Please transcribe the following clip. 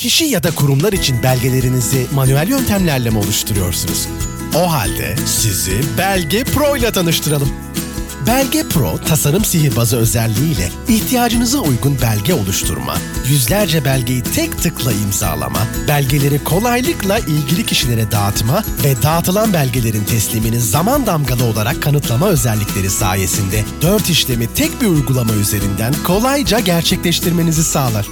Kişi ya da kurumlar için belgelerinizi manuel yöntemlerle mi oluşturuyorsunuz? O halde sizi Belge Pro ile tanıştıralım. Belge Pro, tasarım sihirbazı özelliğiyle ihtiyacınıza uygun belge oluşturma, yüzlerce belgeyi tek tıkla imzalama, belgeleri kolaylıkla ilgili kişilere dağıtma ve dağıtılan belgelerin teslimini zaman damgalı olarak kanıtlama özellikleri sayesinde dört işlemi tek bir uygulama üzerinden kolayca gerçekleştirmenizi sağlar.